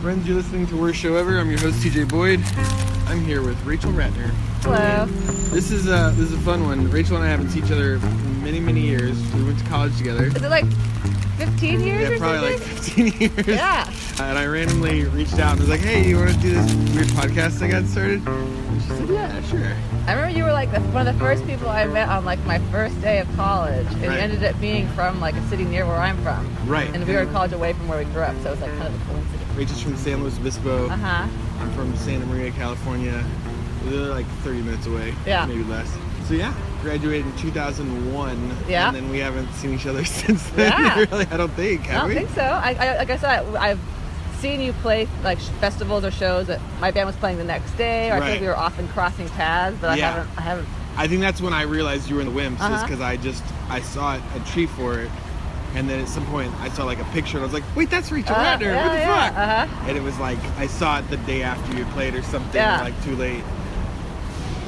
Friends, you're listening to Worst Show Ever. I'm your host, TJ Boyd. I'm here with Rachel Ratner. Hello. This is a this is a fun one. Rachel and I haven't seen each other for many many years. We went to college together. Is it like 15 years Yeah, or probably like something? 15 years. Yeah. And I randomly reached out and was like, "Hey, you want to do this weird podcast I got started?" And she said, "Yeah, sure." I remember you were like the, one of the first people I met on like my first day of college, and you Right. ended up being from like a city near where I'm from. Right. And we were in college away from where we grew up, so it was like kind of a coincidence. Rachel's from San Luis Obispo. Uh huh. I'm from Santa Maria, California. We're like 30 minutes away. Yeah. Maybe less. So yeah, graduated in 2001. Yeah. And then we haven't seen each other since then. Yeah. really, I don't think. I don't we? think so. I, I like I said, I, I've seen you play like festivals or shows that my band was playing the next day, or I Right. think we were often crossing paths, but Yeah. I haven't. I haven't. I think that's when I realized you were in the Wimps, Uh-huh. because I just I saw it, a tree for it, and then at some point I saw like a picture and I was like, wait, that's Rachel Uh, Ratner. yeah, what the yeah, fuck? uh-huh. And it was like I saw it the day after you played or something, Yeah. like too late.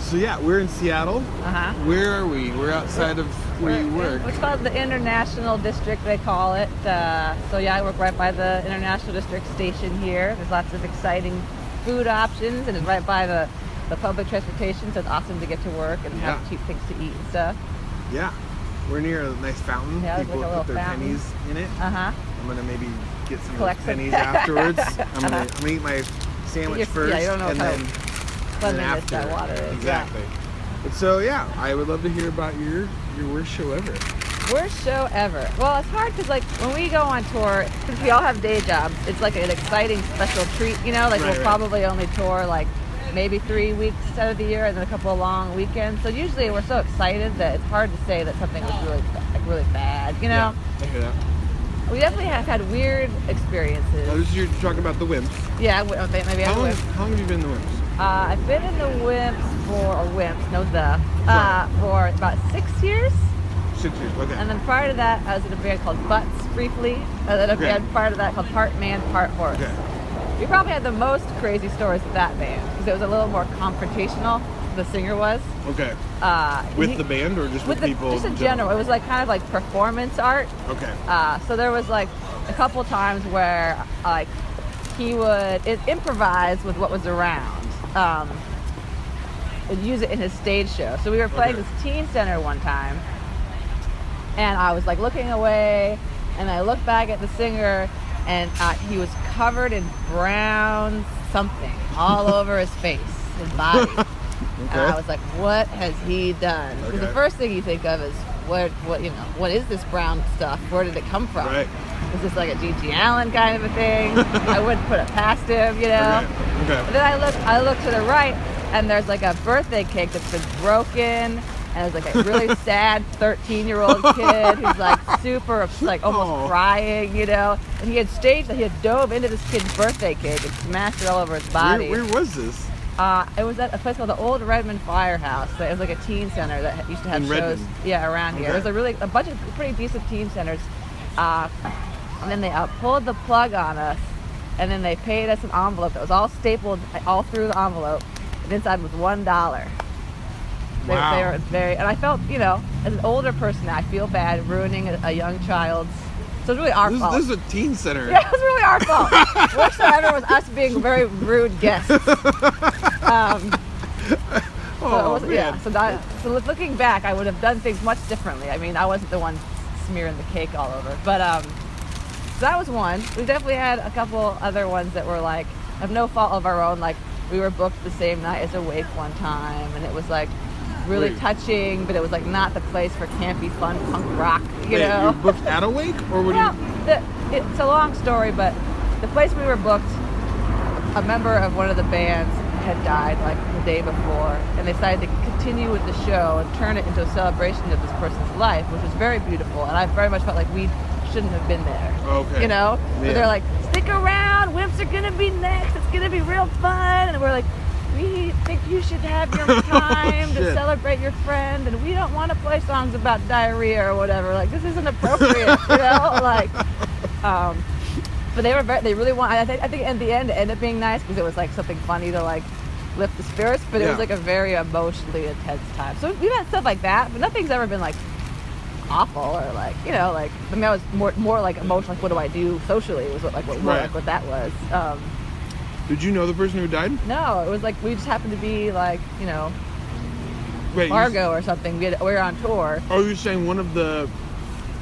So yeah, we're in Seattle. Uh huh. Where are we? We're outside of where you work. It's called the International District, they call it. Uh, so yeah, I work right by the International District station here. There's lots of exciting food options, and it's right by the, the public transportation, so it's awesome to get to work and have cheap things to eat and stuff. Yeah, we're near a nice fountain. Yeah, People like put their fountain. pennies in it. Uh huh. I'm gonna maybe get some Collect of some. pennies afterwards. I'm gonna. I'm gonna eat my sandwich first, yeah, you don't know and how then, and then after. that water is. Exactly. But so yeah, I would love to hear about your your worst show ever. Worst show ever. Well, it's hard because like when we go on tour, since we all have day jobs, it's like an exciting special treat. You know, like Right, we'll right. probably only tour like maybe three weeks out of the year and then a couple of long weekends. So usually we're so excited that it's hard to say that something was really like really bad. You know, Yeah, I hear that. we definitely have had weird experiences. Now, this is you're talking about the Wimps. Yeah, w- okay, maybe How I long, would. how long have you been in the Wimps? Uh, I've been in the Wimps for or Wimps, no the, uh, for about six years. Six years. Okay. And then prior to that, I was in a band called Butts briefly. And then a Okay. band prior to that called Part Man, Part Horse. okay. We probably had the most crazy stories with that band because it was a little more confrontational. The singer was. Okay. Uh, With he- the band or just with, with the, people? just in general, it was like kind of like performance art. Okay. Uh, so there was like a couple times where like he would it, improvise with what was around um, and use it in his stage show. So we were playing Okay. this teen center one time, and I was like looking away, and I looked back at the singer, and uh, he was covered in brown something all over his face, his body. And I was like, "What has he done?" Because Okay. the first thing you think of is, "What? What? You know? What is this brown stuff? Where did it come from? Right. Is this like a G.G. Allin kind of a thing? I wouldn't put it past him, you know." Okay. But then I look, I look to the right, and there's like a birthday cake that's been broken, and it was like a really sad 13-year-old kid who's like super, like almost Aw. crying, you know. And he had staged, he had dove into this kid's birthday cake and smashed it all over his body. Where, where was this? Uh, it was at a place called the Old Redmond Firehouse. It was like a teen center that used to have In shows. Redmond? Yeah, around here. Okay. There's a really a bunch of pretty decent teen centers. Uh, and then they uh, pulled the plug on us, and then they paid us an envelope that was all stapled all through the envelope, and inside was one dollar. They, Wow. they were very, and I felt, you know, as an older person, I feel bad ruining a, a young child's. So it's really our This, fault. this is a teen center. Yeah, it was really our fault. Worst thing ever was us being very rude guests. Um, so Oh, man. yeah. So, that, so looking back, I would have done things much differently. I mean, I wasn't the one smearing the cake all over, but um, so that was one. We definitely had a couple other ones that were like of no fault of our own. Like we were booked the same night as Awake one time, and it was like really Wait. touching, but it was like not the place for campy, fun punk rock. You Wait, know. you booked at Awake or would Well, you? the, it's a long story, but the place we were booked, a member of one of the bands had died like the day before, and they decided to continue with the show and turn it into a celebration of this person's life, which was very beautiful. And I very much felt like we shouldn't have been there. Okay. You know? But Yeah. they're like, stick around, Wimps are gonna be next, it's gonna be real fun. And we're like, we think you should have your time to celebrate your friend, and we don't want to play songs about diarrhea or whatever. Like, this isn't appropriate, you know? Like, um, but they were very, they really want. I think I think in the end it ended up being nice because it was like something funny to like lift the spirits. But it Yeah. was like a very emotionally intense time. So we've had stuff like that, but nothing's ever been like awful or like you know like I mean I was more more like emotional. Like what do I do socially was what like what Right. like what that was. Um, Did you know the person who died? No, it was like we just happened to be like you know Wait, Fargo or something. We, had, we were on tour. Oh, you're saying one of the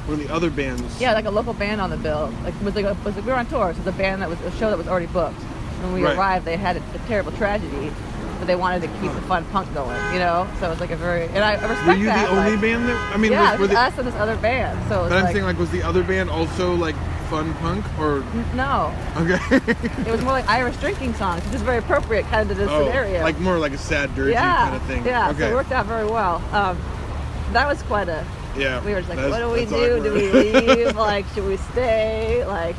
one of the other bands? Yeah, like a local band on the bill. Like it was like, a, was like we were on tour. So it was a band that was a show that was already booked. When we Right. arrived, they had a, a terrible tragedy, but they wanted to keep the fun punk going. You know, so it was like a very and I, respect Were you that. the only like, band that? I mean, yeah, was, it were was the, us and this other band. So it was but I'm saying like, was the other band also like fun punk or no, okay? it was more like Irish drinking songs, which is very appropriate kind of to this oh, scenario. like more like a sad dirty yeah, kind of thing. yeah. Okay. So it worked out very well. Um, that was quite a yeah. we were just like, what do we do? Do we leave? like, should we stay? Like,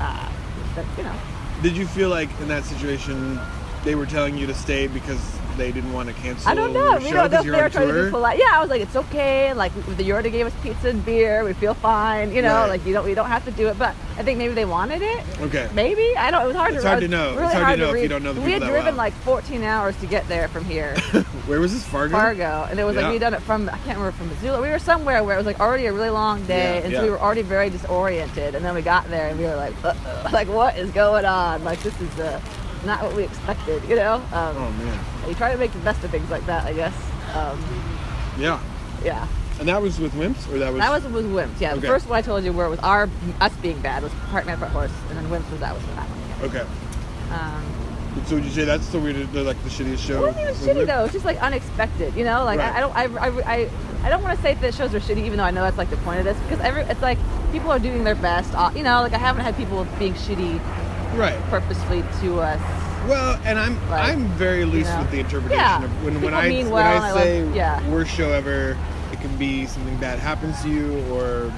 uh, but, you know. Did you feel like in that situation they were telling you to stay because they didn't want to cancel? I don't know. We don't know if they were trying to tour? be polite. Yeah, I was like, it's okay. Like, the already gave us pizza and beer. We feel fine. You know, Right. like you don't, we don't have to do it. But I think maybe they wanted it. Okay. Maybe I don't. It was hard It's to. hard to know. It's Really hard to know if read. you don't know the We had driven well. like 14 hours to get there from here, Where was this Fargo? Fargo, and it was like Yeah. we done it from I can't remember from Missoula. We were somewhere where it was like already a really long day, Yeah, and yeah. so we were already very disoriented. And then we got there, and we were like, uh like what is going on? Like this is uh, not what we expected. You know. Um, Oh man. You try to make the best of things like that, I guess. Um, Yeah. yeah. And that was with Wimps, or that was That was was Wimps. Yeah, Okay. the first one I told you where it was our us being bad was part man, part horse, and then Wimps was that was that one. okay. Um, So would you say that's the weird, the, like the shittiest show? it wasn't even with shitty Wimps? though. It's just like unexpected, you know. Like Right. I, I don't, I, I, I, I don't want to say that shows are shitty, even though I know that's like the point of this, because every it's like people are doing their best. uh, You know, like I haven't had people being shitty Right. purposefully to us. Well, and I'm Like, I'm very loose know. with the interpretation Yeah. of when when I mean when I and I love- say yeah. worst show ever, it can be something bad happens to you, or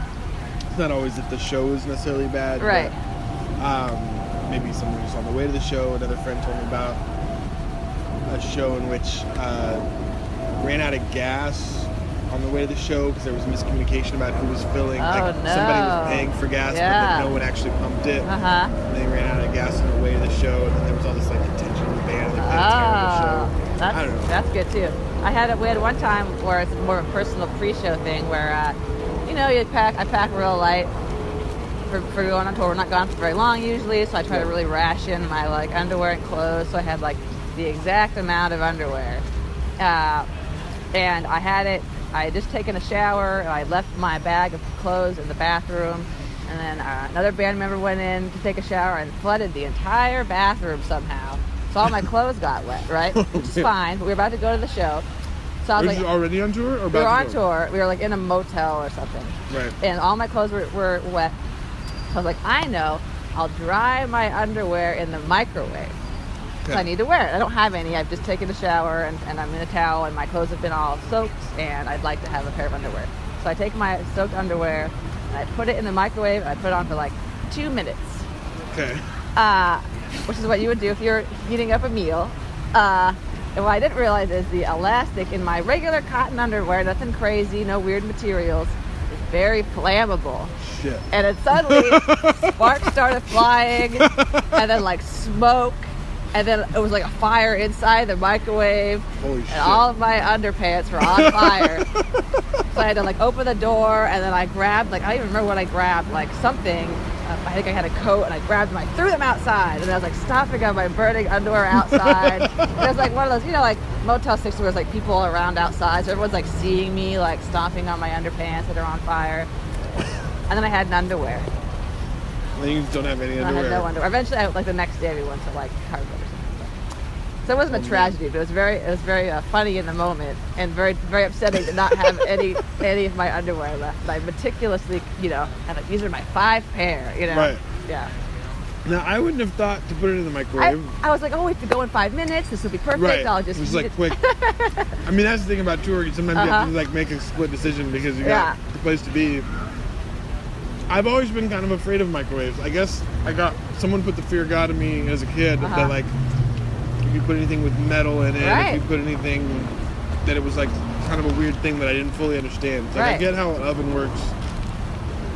it's not always that the show is necessarily bad. but, Right. um, maybe someone was on the way to the show. Another friend told me about a show in which uh, ran out of gas on the way to the show because there was miscommunication about who was filling. Oh, like somebody was paying for gas, but then no one actually pumped it. Uh huh. And they ran out of gas on the way to the show, and then there was all this like contention in the band. and They played a Oh, terrible show. that's I don't know. that's good too. I had it. We had one time where it's more of a personal pre-show thing where, uh, you know, you pack. I pack real light for, for going on tour. We're not gone for very long usually, so I try to really ration my like underwear and clothes. So I had like the exact amount of underwear, uh, and I had it. I had just taken a shower, and I left my bag of clothes in the bathroom. And then uh, another band member went in to take a shower and flooded the entire bathroom somehow. So all my clothes got wet, right? Which is fine. But we were about to go to the show. So I was Was like, you already on tour or we were on to tour. We were like in a motel or something Right. and all my clothes were, were wet. So I was like, I know, I'll dry my underwear in the microwave. So I need to wear it. I don't have any. I've just taken a shower and, and I'm in a towel and my clothes have been all soaked and I'd like to have a pair of underwear. So I take my soaked underwear and I put it in the microwave and I put it on for like two minutes, Okay. uh, which is what you would do if you're heating up a meal. Uh, and what I didn't realize is the elastic in my regular cotton underwear, nothing crazy, no weird materials, is very flammable Shit. and then suddenly sparks started flying and then like smoke and then it was like a fire inside the microwave Holy and shit. all of my underpants were on fire so i had to like open the door and then i grabbed like i don't even remember what i grabbed like something uh, i think i had a coat and i grabbed them i threw them outside and i was like stomping on my burning underwear outside it was like one of those you know like motel six where there's like people around outside so everyone's like seeing me like stomping on my underpants that are on fire and then I had an underwear. Then you don't have any I underwear. had no underwear. Eventually, I, like the next day, we went to like Harvard So it wasn't a tragedy, but it was very, it was very uh, funny in the moment, and very, very upsetting to not have any, any of my underwear left. I meticulously, you know, like these are my five pair, you know. Right. Yeah. Now I wouldn't have thought to put it in the microwave. I was like, oh, we have to go in five minutes. This will be perfect. right. I'll just it was like it. quick. I mean, that's the thing about touring. Sometimes you have Uh-huh. to like make a split decision because you Yeah. got the place to be. I've always been kind of afraid of microwaves. I guess I got someone put the fear of God in me as a kid Uh-huh. that like if you put anything with metal in it, Right. if you put anything that it was like kind of a weird thing that I didn't fully understand. It's like I get how an oven works.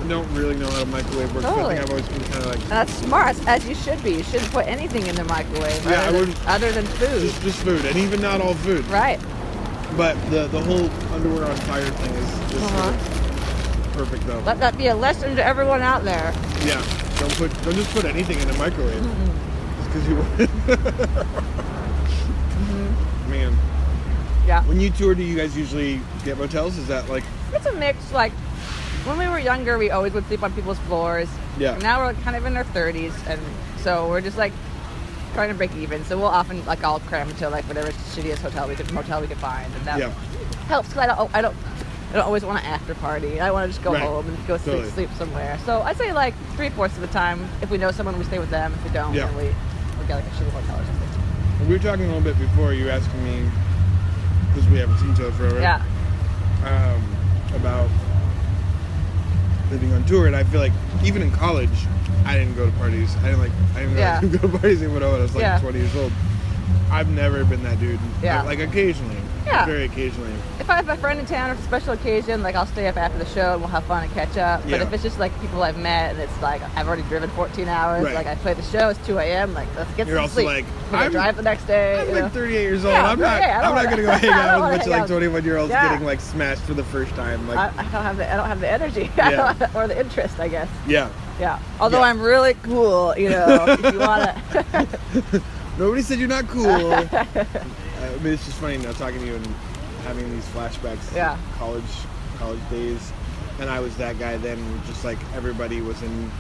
I don't really know how a microwave works. I Totally. think I've always been kind of like that's smart, as you should be. You shouldn't put anything in the microwave Yeah, I other, than, wouldn't- other than food. just, just food, and even not all food. Right. But the the whole underwear on fire thing is just Uh-huh. perfect though. Let that be a lesson to everyone out there. yeah, don't put don't just put anything in the microwave. 'Cause because you Mm-hmm. man Yeah. when you tour do you guys usually get motels is that like It's a mix. Like when we were younger, we always would sleep on people's floors. Yeah. And now we're kind of in our 30s, and so we're just like trying to break even. So we'll often like all cram into like whatever shittiest hotel we could motel we could find, and that yeah helps. Cause I don't I don't I don't always want to after party. I want to just go Right. home and go sleep, Totally. sleep somewhere. So I'd say like three fourths of the time, if we know someone, we stay with them. If we don't, Yeah. then we we get like a shitty hotel or something. We were talking a little bit before you asking me because we haven't seen each other forever Yeah. um, about living on tour and I feel like even in college I didn't go to parties I didn't like I didn't, Yeah. Go to parties even when I was like Yeah. 20 years old I've never been that dude Yeah. like occasionally Yeah. very occasionally If I have a friend in town or it's a special occasion, like I'll stay up after the show and we'll have fun and catch up. But Yeah. if it's just like people I've met and it's like I've already driven 14 hours, Right. like I played the show, it's 2 a.m., like let's get You're some also sleep. like, I'm- drive the next day. I'm like know? 38 years old. Yeah, I'm not. yeah, I don't I'm not wanna- gonna go hang out with a bunch of like 21 year olds Yeah. getting like smashed for the first time. Like, I, I don't have the I don't have the energy Yeah. or the interest, I guess. yeah. Yeah. Although. I'm really cool, you know, if you wanna. Nobody said you're not cool. uh, but it's just funny now talking to you and having these flashbacks. Yeah. College, college days, and I was that guy then. Just like everybody was in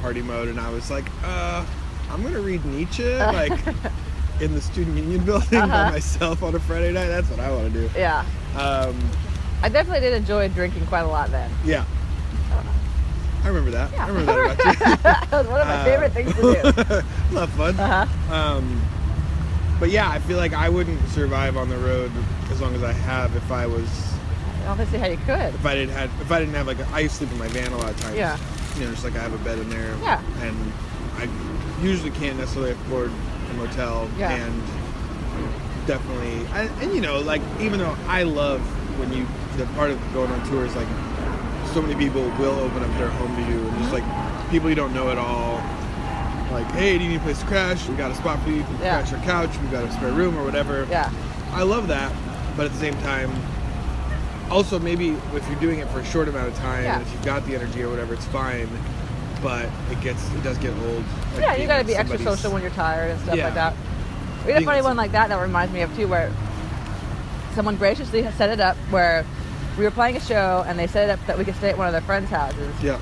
party mode, and I was like, uh, I'm gonna read Nietzsche like in the student union building by Uh-huh. myself on a Friday night. That's what I want to do. yeah. Um, I definitely did enjoy drinking quite a lot then. yeah. I remember that. Yeah. I remember that about you. that was one of my Uh, favorite things to do. a lot of fun. Uh-huh. Um, but yeah, I feel like I wouldn't survive on the road as long as I have if I was I don't see how you could. if I didn't had if I didn't have like a, I used to sleep in my van a lot of times. Yeah. You know, just like I have a bed in there. Yeah. And I usually can't necessarily afford a motel. Yeah. And definitely, and, and you know, like even though I love when you the part of going on tour is like so many people will open up their home to you and just like people you don't know at all. Like, hey, do you need a place to crash? We got a spot for you. You can Yeah. crash our couch. We got a spare room or whatever. Yeah. I love that, but at the same time, also maybe if you're doing it for a short amount of time, Yeah. if you've got the energy or whatever, it's fine. But it gets, it does get old. like yeah, you gotta be extra social when you're tired and stuff Yeah. like that. We had a funny one like that that reminds me of too, where someone graciously set it up where we were playing a show and they set it up that we could stay at one of their friends' houses. Yeah,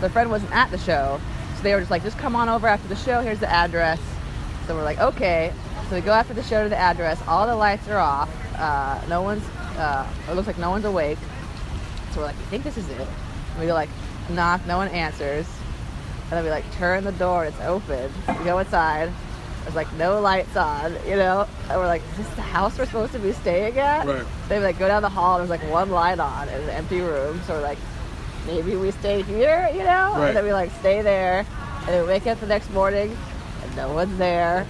The friend wasn't at the show, so they were just like, just come on over after the show. Here's the address. So we're like, okay. So we go after the show to the address. All the lights are off. Uh, no one's. Uh, it looks like no one's awake. So we're like, I think this is it. And we go like, knock. No one answers. And then we like turn the door. It's open. We go inside. There's like no lights on, you know. And we're like, is this the house we're supposed to be staying at? Right. They like go down the hall. There's like one light on in an empty room. So we're like, maybe we stay here, you know. Right. And then we like stay there. And then we wake up the next morning, and no one's there.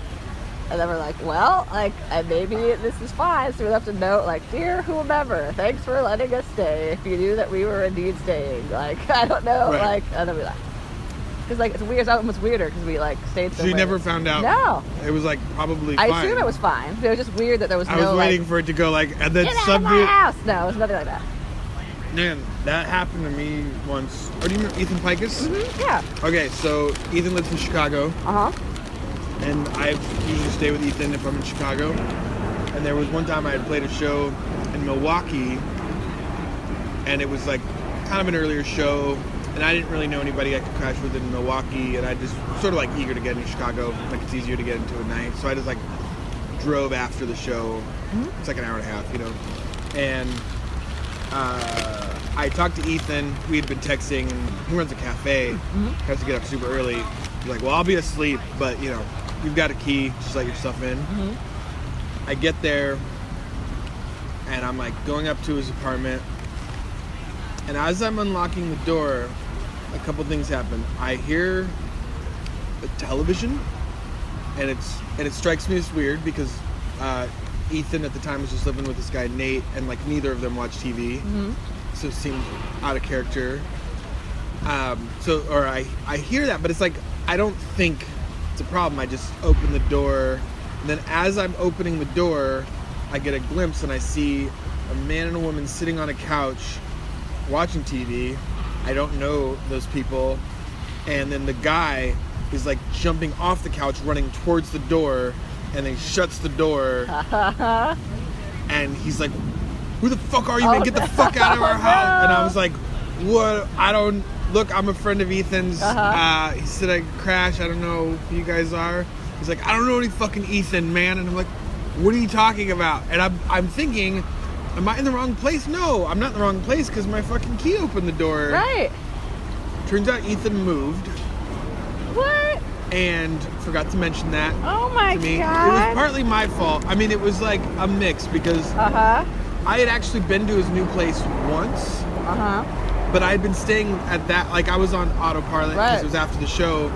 And then we're like, well, like, and maybe this is fine. So we left a note like, dear whomever, thanks for letting us stay. If you knew that we were indeed staying, like, I don't know, Right. like, and then we like, because like it's weird, it's almost weirder because we like stayed so you never found out. No, It was like probably. I fine. assume it was fine. It was just weird that there was no I no was waiting like, for it to go like, and then get out of my house. No, it was nothing like that. Man, that happened to me once. Or do you remember Ethan Pikus? Mhm, Yeah. Okay, so Ethan lives in Chicago. Uh huh. and I usually stay with Ethan if I'm in Chicago. And there was one time I had played a show in Milwaukee, and it was like kind of an earlier show, and I didn't really know anybody I could crash with in Milwaukee, and I just sort of like eager to get into Chicago, like it's easier to get into at night. So I just like drove after the show. Mm-hmm. It's like an hour and a half, you know, and. Uh, I talked to Ethan. We had been texting, and he runs a cafe. Mm-hmm. Has to get up super early. He's like, "Well, I'll be asleep, but you know, you've got a key. Just let your stuff in." Mm-hmm. I get there, and I'm like going up to his apartment, and as I'm unlocking the door, a couple things happen. I hear a television, and it's and it strikes me as weird because uh, Ethan at the time was just living with this guy Nate, and like neither of them watch TV, so it seemed out of character. Um, so, or I I hear that, but it's like I don't think it's a problem. I just open the door, and then as I'm opening the door, I get a glimpse and I see a man and a woman sitting on a couch watching TV. I don't know those people, and then the guy is like jumping off the couch, running towards the door, and then shuts the door. and he's like, "Who the fuck are you, man? Oh, Get the fuck out of our house!" And I was like, "What? I don't look. I'm a friend of Ethan's. Uh-huh. Uh, he said I crashed. I don't know who you guys are." He's like, "I don't know any fucking Ethan, man." And I'm like, "What are you talking about?" And I'm I'm thinking. Am I in the wrong place? No, I'm not in the wrong place because my fucking key opened the door. Right. Turns out Ethan moved What? and forgot to mention that Oh my me. It was partly my fault. I mean, it was like a mix because Uh huh. I had actually been to his new place once, Uh huh. but I had been staying at that. Like I was on autopilot because Right. it was after the show.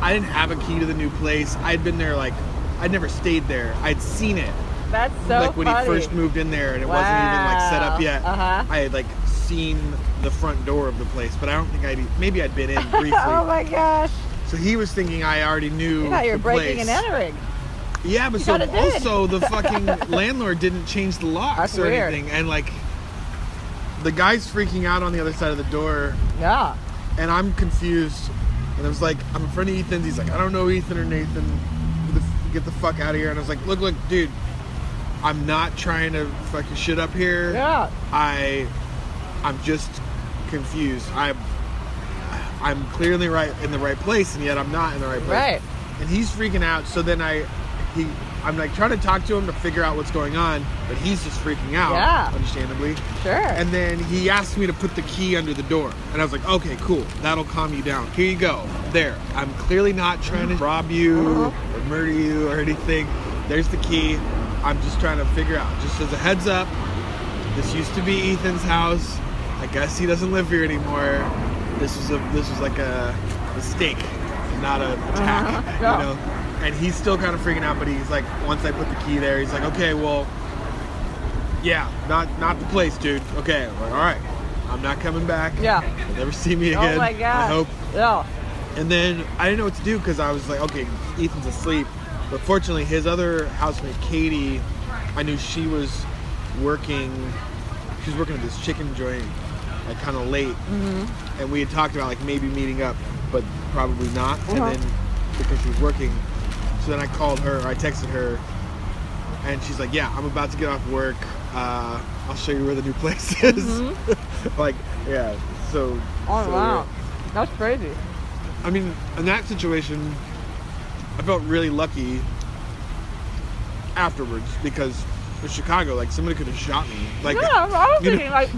I didn't have a key to the new place. I'd been there like I'd never stayed there. I'd seen it That's so like when funny. he first moved in there, and it wasn't even like set up yet. Uh-huh. I had like seen the front door of the place, but I don't think I'd maybe I'd been in briefly. oh my gosh. So he was thinking I already knew. You thought you were the breaking place. and entering. Yeah, but You so also the fucking landlord didn't change the locks That's or weird. anything, and like the guy's freaking out on the other side of the door, Yeah. and I'm confused. And I was like, I'm a friend of Ethan's. He's like, I don't know Ethan or Nathan. Get the, get the fuck out of here. And I was like, look, look, dude, I'm not trying to fuck your shit up here. Yeah. I, I'm just confused. I'm, I'm clearly right in the right place, and yet I'm not in the right place Right. and he's freaking out. So then I, he, I'm like trying to talk to him to figure out what's going on, but he's just freaking out, Yeah. understandably. Sure. And then he asked me to put the key under the door, and I was like, okay, cool, that'll calm you down. Here you go. There. I'm clearly not trying to rob you Uh-huh. or murder you or anything. There's the key. I'm just trying to figure out. Just as a heads up, this used to be Ethan's house. I guess he doesn't live here anymore. This was a this was like a mistake, not a attack, Uh-huh. Yeah. you know. And he's still kind of freaking out, but he's like, once I put the key there, he's like, okay, well, yeah, not not the place, dude. Okay, I'm like, all right, I'm not coming back. Yeah. You'll never see me again. oh my god. I hope. Yeah. And then I didn't know what to do because I was like, okay, Ethan's asleep. But fortunately, his other housemate, Katie, I knew she was working. She was working at this chicken joint, like kind of late. Mm-hmm. And we had talked about like maybe meeting up, but probably not. Uh-huh. And then because she was working, so then I called her. I texted her, and she's like, "Yeah, I'm about to get off work. Uh, I'll show you where the new place is." like, yeah. So. Mm-hmm. Oh so wow. That's crazy. I mean, in that situation, I felt really lucky afterwards because in Chicago, like somebody could have shot me. Like, yeah, I was you know- thinking like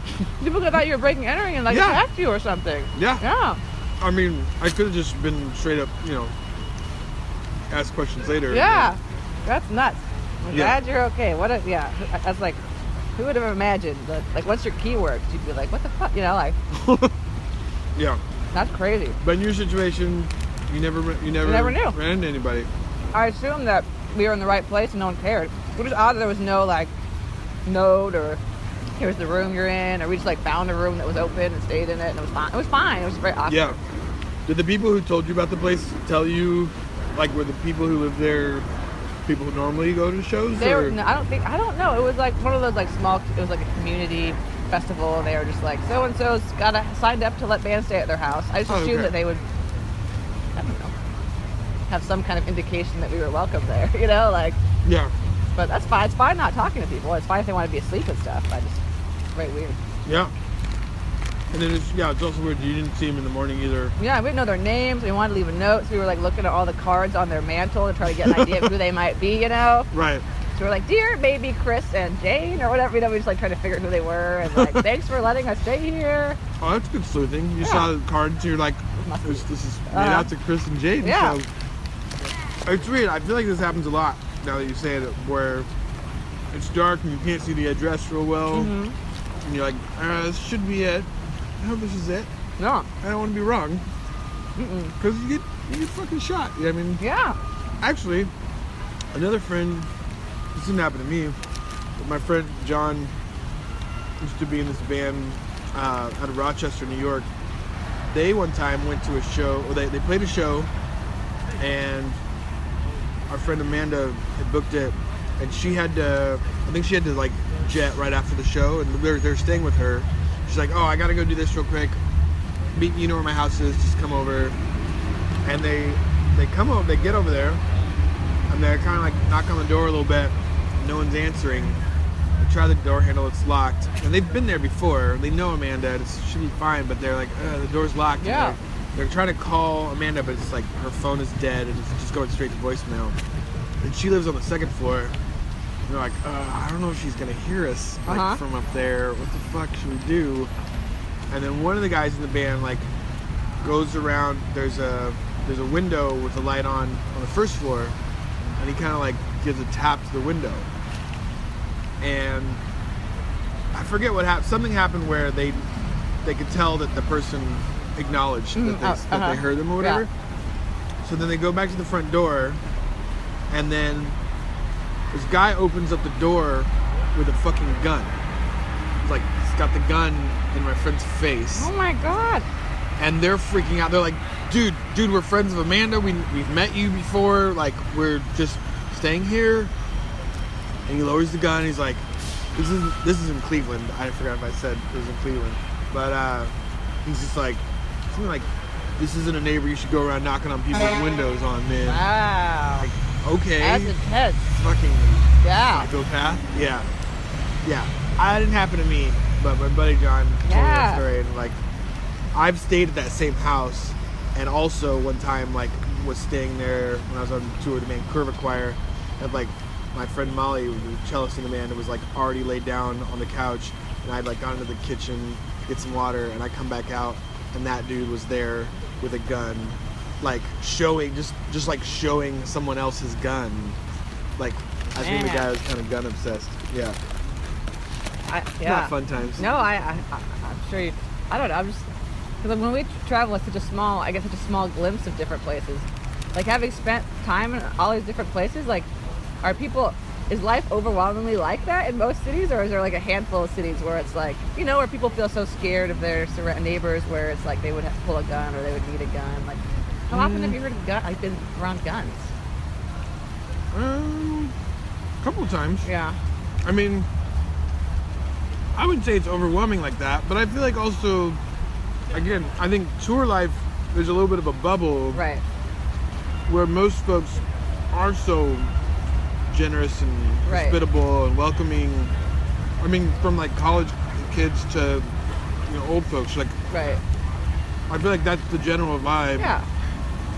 people could have thought you were breaking and entering and like Yeah. attacked you or something. yeah. Yeah. I mean, I could have just been straight up, you know, ask questions later. Yeah. That's nuts. I'm Yeah. glad you're okay. What a yeah. That's like who would have imagined that like once your key works, you'd be like, what the fuck? You know, like Yeah. that's crazy. But in your situation, you never, you never, never knew. ran into anybody. I assumed that we were in the right place and no one cared. It was odd that there was no like note or here's the room you're in, or we just like found a room that was open and stayed in it and it was fine. It was fine. It was very awkward. Yeah. Did the people who told you about the place tell you, like, were the people who live there people who normally go to shows? They or? were. No, I don't think. I don't know. It was like one of those like small. It was like a community festival, and they were just like so and so's got signed up to let bands stay at their house. I just Oh, assumed okay. that they would. I don't know. Have some kind of indication that we were welcome there, you know, like. Yeah. But that's fine. It's fine not talking to people. It's fine if they want to be asleep and stuff. I just, it's very weird. Yeah. And then it's yeah, it's also weird you didn't see them in the morning either. Yeah, we didn't know their names. We wanted to leave a note, so we were like looking at all the cards on their mantle to try to get an idea of who they might be, you know. Right. So we're like, dear baby Chris and Jane or whatever, you know, we just like trying to figure out who they were and like, thanks for letting us stay here. Oh, that's good sleuthing. You Yeah. saw the cards, you're like, this, this is made Uh-huh. out to Chris and Jane. Yeah. So it's weird. I feel like this happens a lot now that you say it, where it's dark and you can't see the address real well, Mm-hmm. and you're like, uh, this should be it. I hope this is it. No. I don't want to be wrong, because you get you get fucking shot. Yeah, I mean, Yeah. actually, another friend. This didn't happen to me, but my friend John used to be in this band uh, out of Rochester, New York. They one time went to a show, or they, they played a show, and our friend Amanda had booked it, and she had to, I think she had to like jet right after the show, and they're, they're staying with her. She's like, oh, I gotta go do this real quick. Meet, you know where my house is, just come over. And they they come over, they get over there, and they're kind of like knock on the door a little bit. No one's answering. They try the door handle, it's locked, and they've been there before. They know Amanda, it should be fine, but they're like, uh, the door's locked. Yeah. They're, trying to call Amanda, but it's like her phone is dead and it's just going straight to voicemail. And she lives on the second floor. They're like, uh, I don't know if she's gonna hear us like Uh-huh. from up there. What the fuck should we do? And then one of the guys in the band like goes around. There's a there's a window with a light on on the first floor, and he kind of like gives a tap to the window. And I forget what happened. Something happened where they they could tell that the person acknowledged that, they, uh, that uh-huh. they heard them or Yeah. whatever. So then they go back to the front door, and then this guy opens up the door with a fucking gun. He's like, he's got the gun in my friend's face, Oh my god. and they're freaking out. They're like, dude, dude, we're friends of Amanda. We we've met you before. Like, we're just staying here. And he lowers the gun. He's like, this is this is in Cleveland. I forgot if I said it was in Cleveland, but uh, he's just like, something like, this isn't a neighbor you should go around knocking on people's windows on, man. Wow. Like, okay, That's intense. fucking Yeah. psychopath. Yeah, yeah. I didn't happen to me, but my buddy John told me Yeah. that story, and like, I've stayed at that same house, and also one time like was staying there when I was on tour with the Curva Choir, and like my friend Molly, who was cellist in the band, was like already laid down on the couch, and I'd like gone into the kitchen get some water, and I come back out, and that dude was there with a gun, like showing just just like showing someone else's gun, like I think the guy was kind of gun obsessed. Yeah, I, yeah. not fun times. No, I, I, I I'm sure you. I don't know. I'm just because when we travel, it's such a small. I guess such a small glimpse of different places. Like having spent time in all these different places, like are people? Is life overwhelmingly like that in most cities, or is there like a handful of cities where it's like you know where people feel so scared of their neighbors, where it's like they would have pull a gun or they would need a gun? Like, how often Mm. have you heard of gun? Like been around guns? Um, a couple of times. Yeah. I mean, I wouldn't say it's overwhelming like that, but I feel like also, again, I think tour life there's a little bit of a bubble Right. where most folks are so generous and Right. hospitable and welcoming. I mean, from like college kids to you know old folks. Like Right. I feel like that's the general vibe, Yeah.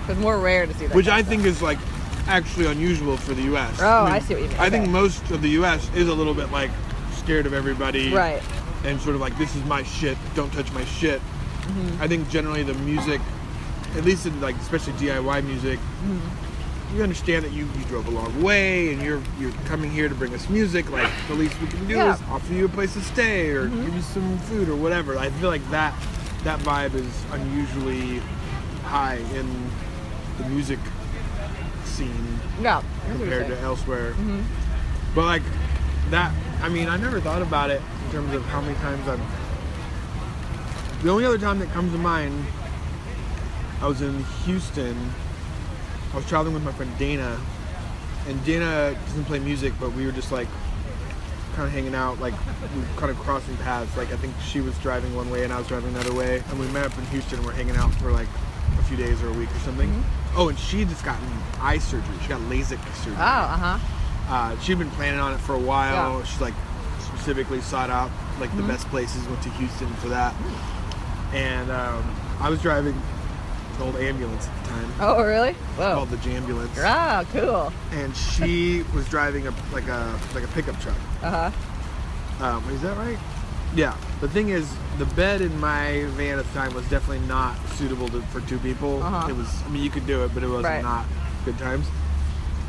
It's more rare to see that. which I think is like actually unusual for the U.S. Oh, I see what you mean. I think most of the U.S. is a little bit like scared of everybody. Right. and sort of like this is my shit don't touch my shit Mm-hmm. i think generally the music at least in like especially diy music Mm-hmm. You understand that you, you drove a long way and you're you're coming here to bring us music like the least we can do Yeah. is offer you a place to stay or Mhm. give you some food or whatever i feel like that that vibe is unusually high in the music scene Yeah. that's what you're compared to elsewhere Mhm. but like that, I mean, I never thought about it in terms of how many times I've. The only other time that comes to mind, I was in Houston. I was traveling with my friend Dana, and Dana doesn't play music, but we were just like kind of hanging out, like we were kind of crossing paths. Like I think she was driving one way and I was driving another way, and we met up in Houston. and We're hanging out for like a few days or a week or something. Oh, and she just gotten eye surgery. She got LASIK surgery. Oh, uh huh. Uh, she'd been planning on it for a while. Yeah. She's like specifically sought out like the Mhm. best places. Went to Houston for that, and um, I was driving old ambulance at the time Oh, really? Whoa. called the Jambulance, Ah, cool. and she was driving a like a like a pickup truck. Uh huh. Um, is that right? Yeah. The thing is, the bed in my van at the time was definitely not suitable to, for two people. Uh-huh. It was. I mean, you could do it, but it was Right. not good times.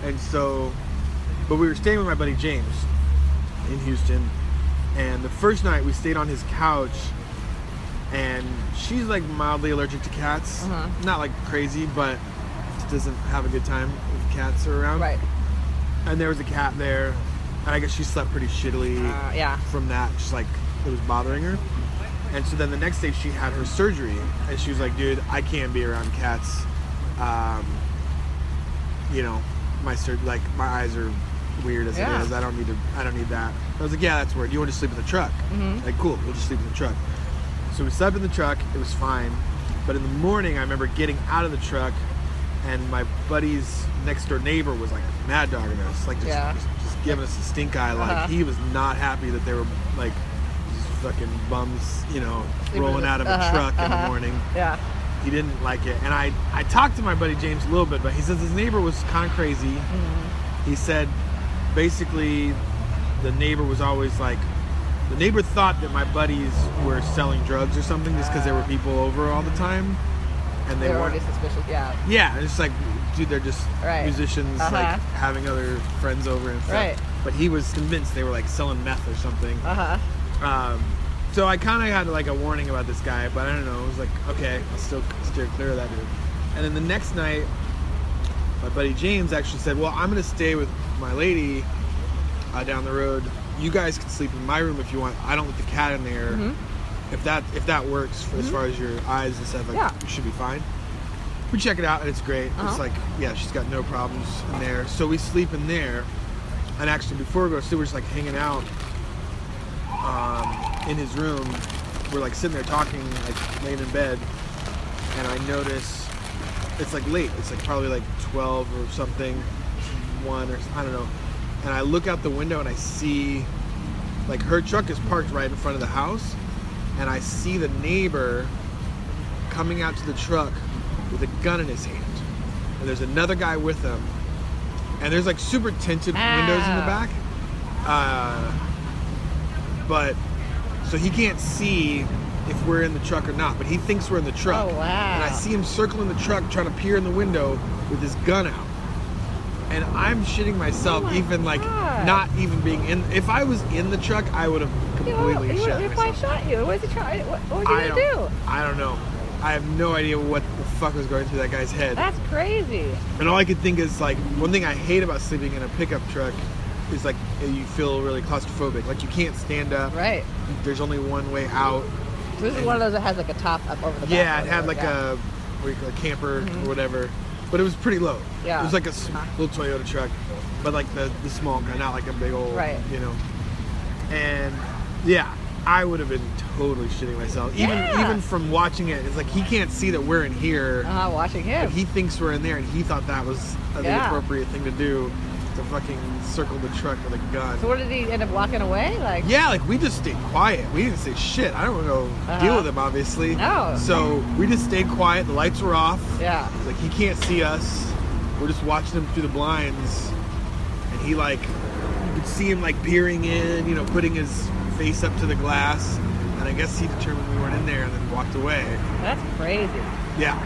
And so, but we were staying with my buddy James in Houston, and the first night we stayed on his couch. And she's like mildly allergic to cats. Uh-huh. Not like crazy, but doesn't have a good time if cats are around. Right. And there was a cat there, and I guess she slept pretty shittily Uh, yeah. from that, just like it was bothering her. And so then the next day she had her surgery, and she was like, "Dude, I can't be around cats. Um, you know, my sur- like my eyes are weird as Yeah. it is. I don't need to. I don't need that." I was like, "Yeah, that's weird. You want to sleep in the truck? Mhm. Like, cool. We'll just sleep in the truck." So we slept in the truck. It was fine. But in the morning, I remember getting out of the truck, and my buddy's next door neighbor was like mad dogging us, like just, Yeah. just, just giving us a stink eye. Like Uh-huh. he was not happy that they were like fucking bums, you know, rolling out of a uh-huh, truck in the uh-huh. morning. Yeah. He didn't like it, and I I talked to my buddy James a little bit, but he says his neighbor was kind of crazy. Mm-hmm. He said basically the neighbor was always like the neighbor thought that my buddies were selling drugs or something just because there were people over all the time and they They were already suspicious. Yeah. yeah it's like dude they're just Right. musicians like Uh-huh. having other friends over and stuff Right. but he was convinced they were like selling meth or something Uh huh. um, so I kind of had like a warning about this guy, but I don't know. It was like, okay, I'll still steer clear of that dude. And then the next night, my buddy James actually said, "Well, I'm gonna stay with my lady uh, down the road. You guys can sleep in my room if you want. I don't let the cat in there. Mhm. If that if that works for, as far as your eyes and stuff, like Yeah. you should be fine." We check it out and it's great. It's Uh-huh. like, yeah, she's got no problems in there. So we sleep in there. And actually, before we go to sleep, we're just like hanging out um, in his room. We're like sitting there talking, like laying in bed, and I notice it's like late. It's like probably like 12 or something, one or I don't know. And I look out the window and I see like her truck is parked right in front of the house, and I see the neighbor coming out to the truck with a gun in his hand. And there's another guy with him. And there's like super tinted windows in the Ah. back. Uh, but so he can't see if we're in the truck or not, but he thinks we're in the truck. Oh, wow. And I see him circling the truck trying to peer in the window with his gun out. And I'm shitting myself, Oh my even like not even being in. If I was in the truck, I would have completely you, shot if I shot you, what was he trying? What, what was he I gonna don't. I don't know. I have no idea what the fuck was going through that guy's head. That's crazy. And all I could think is like one thing I hate about sleeping in a pickup truck is like you feel really claustrophobic. Like you can't stand up. Right. There's only one way out. So this is one of those that has like a top up over the. Yeah, it had like yeah. a do you it, camper Mhm. or whatever, but it was pretty low. Yeah. It was like a Uh-huh. little Toyota truck, but like the the small kind, not like a big old. Right. You know. And yeah, I would have been totally shitting myself. Even Yeah. even from watching it, it's like he can't see that we're in here. Uh-huh, watching him. But he thinks we're in there, and he thought that was uh, the Yeah. appropriate thing to do to fucking circle the truck with a gun. so what did he end up walking away? Like yeah, like we just stayed quiet. We didn't say shit. I don't want to go Uh-huh. deal with him, obviously. No. So we just stayed quiet. The lights were off. Yeah. Like he can't see us. We're just watching him through the blinds, and he like you could see him like peering in, you know, putting his face up to the glass. And I guess he determined we weren't in there, and then walked away. That's crazy. Yeah.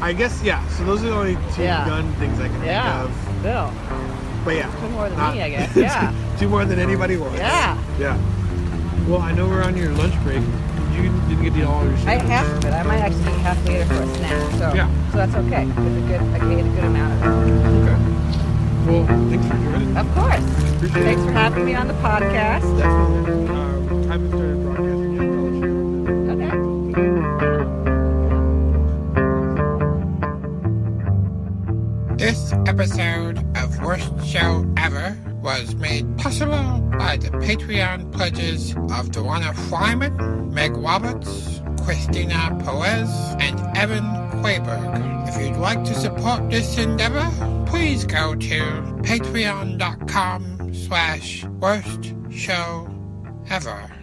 I guess yeah. So those are the only two Yeah. gun things I can Yeah. think of. Still. But yeah, Two more than not- me, I guess. Yeah. two more than anybody wants. Yeah. Yeah. Well, I know we're on your lunch break. You didn't get to eat all your shit. I have but I might actually eat half later for a snack. So Yeah. so that's okay. It's a good I ate a good amount of it. Okay. Well, thanks for joining. Of course. Appreciate Thanks it. for having me on the podcast. Definitely. Um, time to start This episode of Worst Show Ever was made possible by the Patreon pledges of Dewana Fryman, Meg Roberts, Christina Perez, and Evan Quayberg. If you'd like to support this endeavor, please go to patreon.com slash worst show ever.